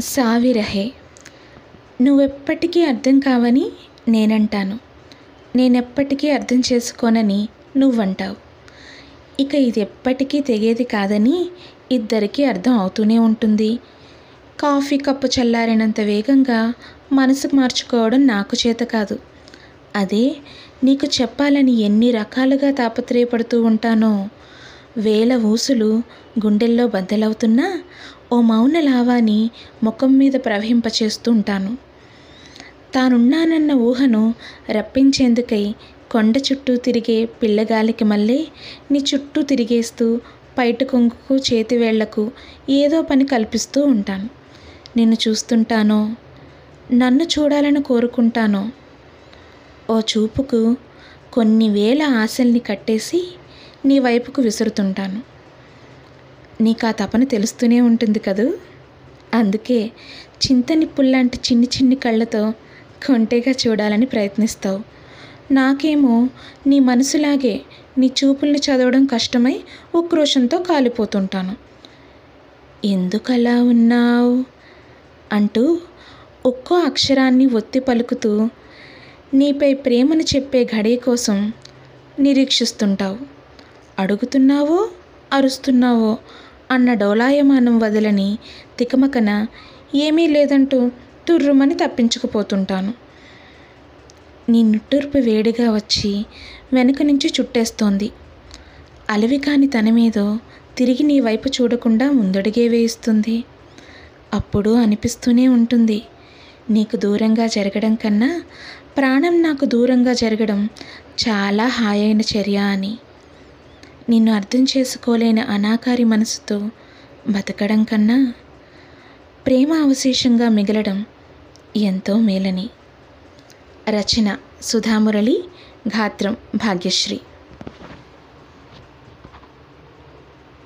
సావిరహే నువ్వెప్పటికీ అర్థం కావని నేనంటాను. నేనెప్పటికీ అర్థం చేసుకోనని నువ్వంటావు. ఇక ఇది ఎప్పటికీ తెగేది కాదని ఇద్దరికీ అర్థం అవుతూనే ఉంటుంది. కాఫీ కప్పు చల్లారినంత వేగంగా మనసు మార్చుకోవడం నాకు చేత కాదు. అదే నీకు చెప్పాలని ఎన్ని రకాలుగా తాపత్రయపడుతూ ఉంటానో వేల ఊసులు గుండెల్లో బద్దలవుతున్నా ఓ మౌన లావాని ముఖం మీద ప్రవహింపచేస్తూ ఉంటాను తానున్నానన్న ఊహను రప్పించేందుకై కొండ చుట్టూ తిరిగే పిల్లగాలికి మళ్ళీ నీ చుట్టూ తిరిగేస్తూ పైట కొంగుకు చేతివేళ్ళకు ఏదో పని కల్పిస్తూ ఉంటాను. నిన్ను చూస్తుంటానో నన్ను చూడాలని కోరుకుంటానో ఓ చూపుకు కొన్ని వేల ఆశల్ని కట్టేసి నీ వైపుకు విసురుతుంటాను. నీకు ఆ తపన తెలుస్తూనే ఉంటుంది కదూ? అందుకే చింతనిప్పుల్లాంటి చిన్ని చిన్ని కళ్ళతో కొంటేగా చూడాలని ప్రయత్నిస్తావు. నాకేమో నీ మనసులాగే నీ చూపుల్ని చదవడం కష్టమై ఉక్రోషంతో కాలిపోతుంటాను. ఎందుకలా ఉన్నావు? అంటూ ఒక్కో అక్షరాన్ని ఒత్తి పలుకుతూ నీపై ప్రేమను చెప్పే ఘడి కోసం నిరీక్షిస్తుంటావు. అడుగుతున్నావో? అరుస్తున్నావో? అన్న డోలాయమానం వదలని తికమకన ఏమీ లేదంటూ తుర్రుమని తప్పించుకుపోతుంటాను. నీ నిట్టూర్పు వేడిగా వచ్చి వెనుక నుంచి చుట్టేస్తోంది. అలవి కాని తనమేదో తిరిగి నీ వైపు చూడకుండా ముందడుగే వేయిస్తుంది. అప్పుడు అనిపిస్తూనే ఉంటుంది. నీకు దూరంగా జరగడం కన్నా ప్రాణం నాకు దూరంగా జరగడం చాలా హాయైన చర్య అని. నిన్ను అర్థం చేసుకోలేని అనాకారి మనసుతో బతకడం కన్నా ప్రేమ అవశేషంగా మిగలడం ఎంతో మేలని. రచన సుధామురళి గాత్రం భాగ్యశ్రీ.